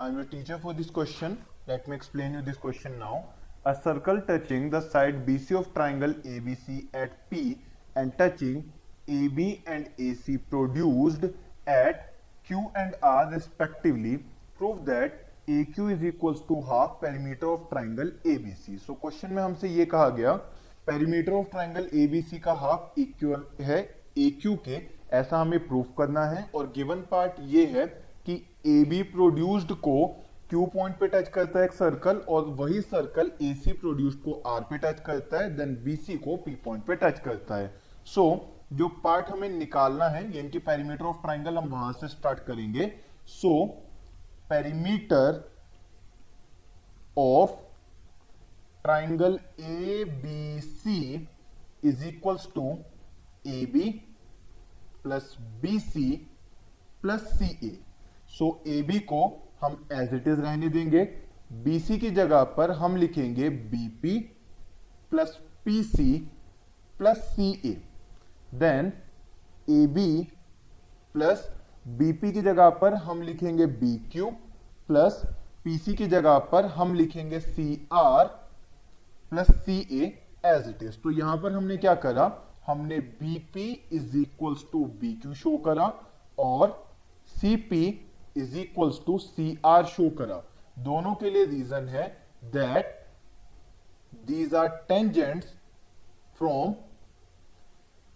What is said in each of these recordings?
I am a teacher for this question let me explain you this question now a circle touching the side BC of triangle ABC at P and touching AB and AC produced at Q and R respectively prove that AQ is equals to half perimeter of triangle ABC. So, question में हमसे ये कहा गया, perimeter of triangle ABC का half equal है AQ के, ऐसा हमें प्रूफ करना है और गिवन पार्ट ये है कि ए बी प्रोड्यूस्ड को क्यू पॉइंट पे टच करता है एक सर्कल और वही सर्कल ए सी प्रोड्यूस्ड को आर पे टच करता है देन बी सी को पी पॉइंट पे टच करता है। सो so, जो पार्ट हमें निकालना है यानी कि पेरीमीटर ऑफ़ ट्राइंगल हम वहाँ से स्टार्ट करेंगे। So perimeter of triangle A B C is equals to A B plus B C plus C A so A B को हम एज इट इज़ रहने देंगे। बीसी की जगह पर हम लिखेंगे BP plus P C plus C A then A B plus BP की जगह पर हम लिखेंगे बी क्यू प्लस पीसी की जगह पर हम लिखेंगे C R plus C A as it is तो यहाँ पर हमने क्या करा? हमने BP is equals to B Q show करा और CP is equals to C R show करा। दोनों के लिए रीजन है that these are tangents from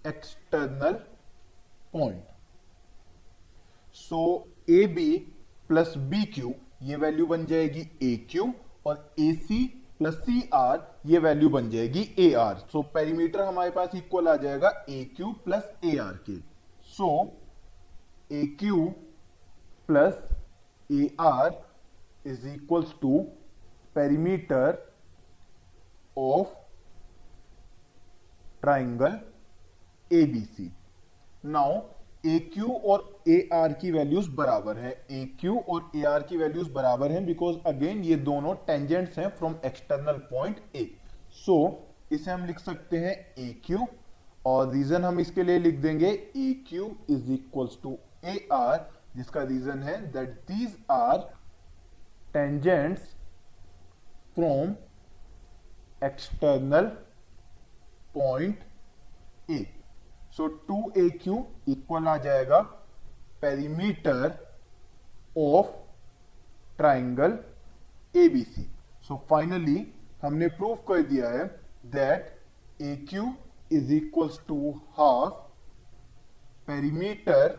external point so A B plus B Q ये वैल्यू बन जाएगी ए क्यू और A C plus C R ये वैल्यू बन जाएगी ए आर सो पेरीमीटर हमारे पास इक्वल आ जाएगा A Q plus A R के। So A Q plus to perimeter of triangle A B C now A Q और A are की values बराबर है। ए क्यू और ए आर की वैल्यूज़ बराबर हैं बिकॉज़ अगेन ये दोनों टेंजेंट्स हैं from external point A so इसे हम लिख सकते हैं ए क्यू और रीजन हम इसके लिए लिख देंगे A Q is equals to AR जिसका रीजन है that these are tangents from external point A so two A Q equal आ जाएगा perimeter of triangle ABC so finally हमने प्रूव कर दिया है that A Q is equals to half perimeter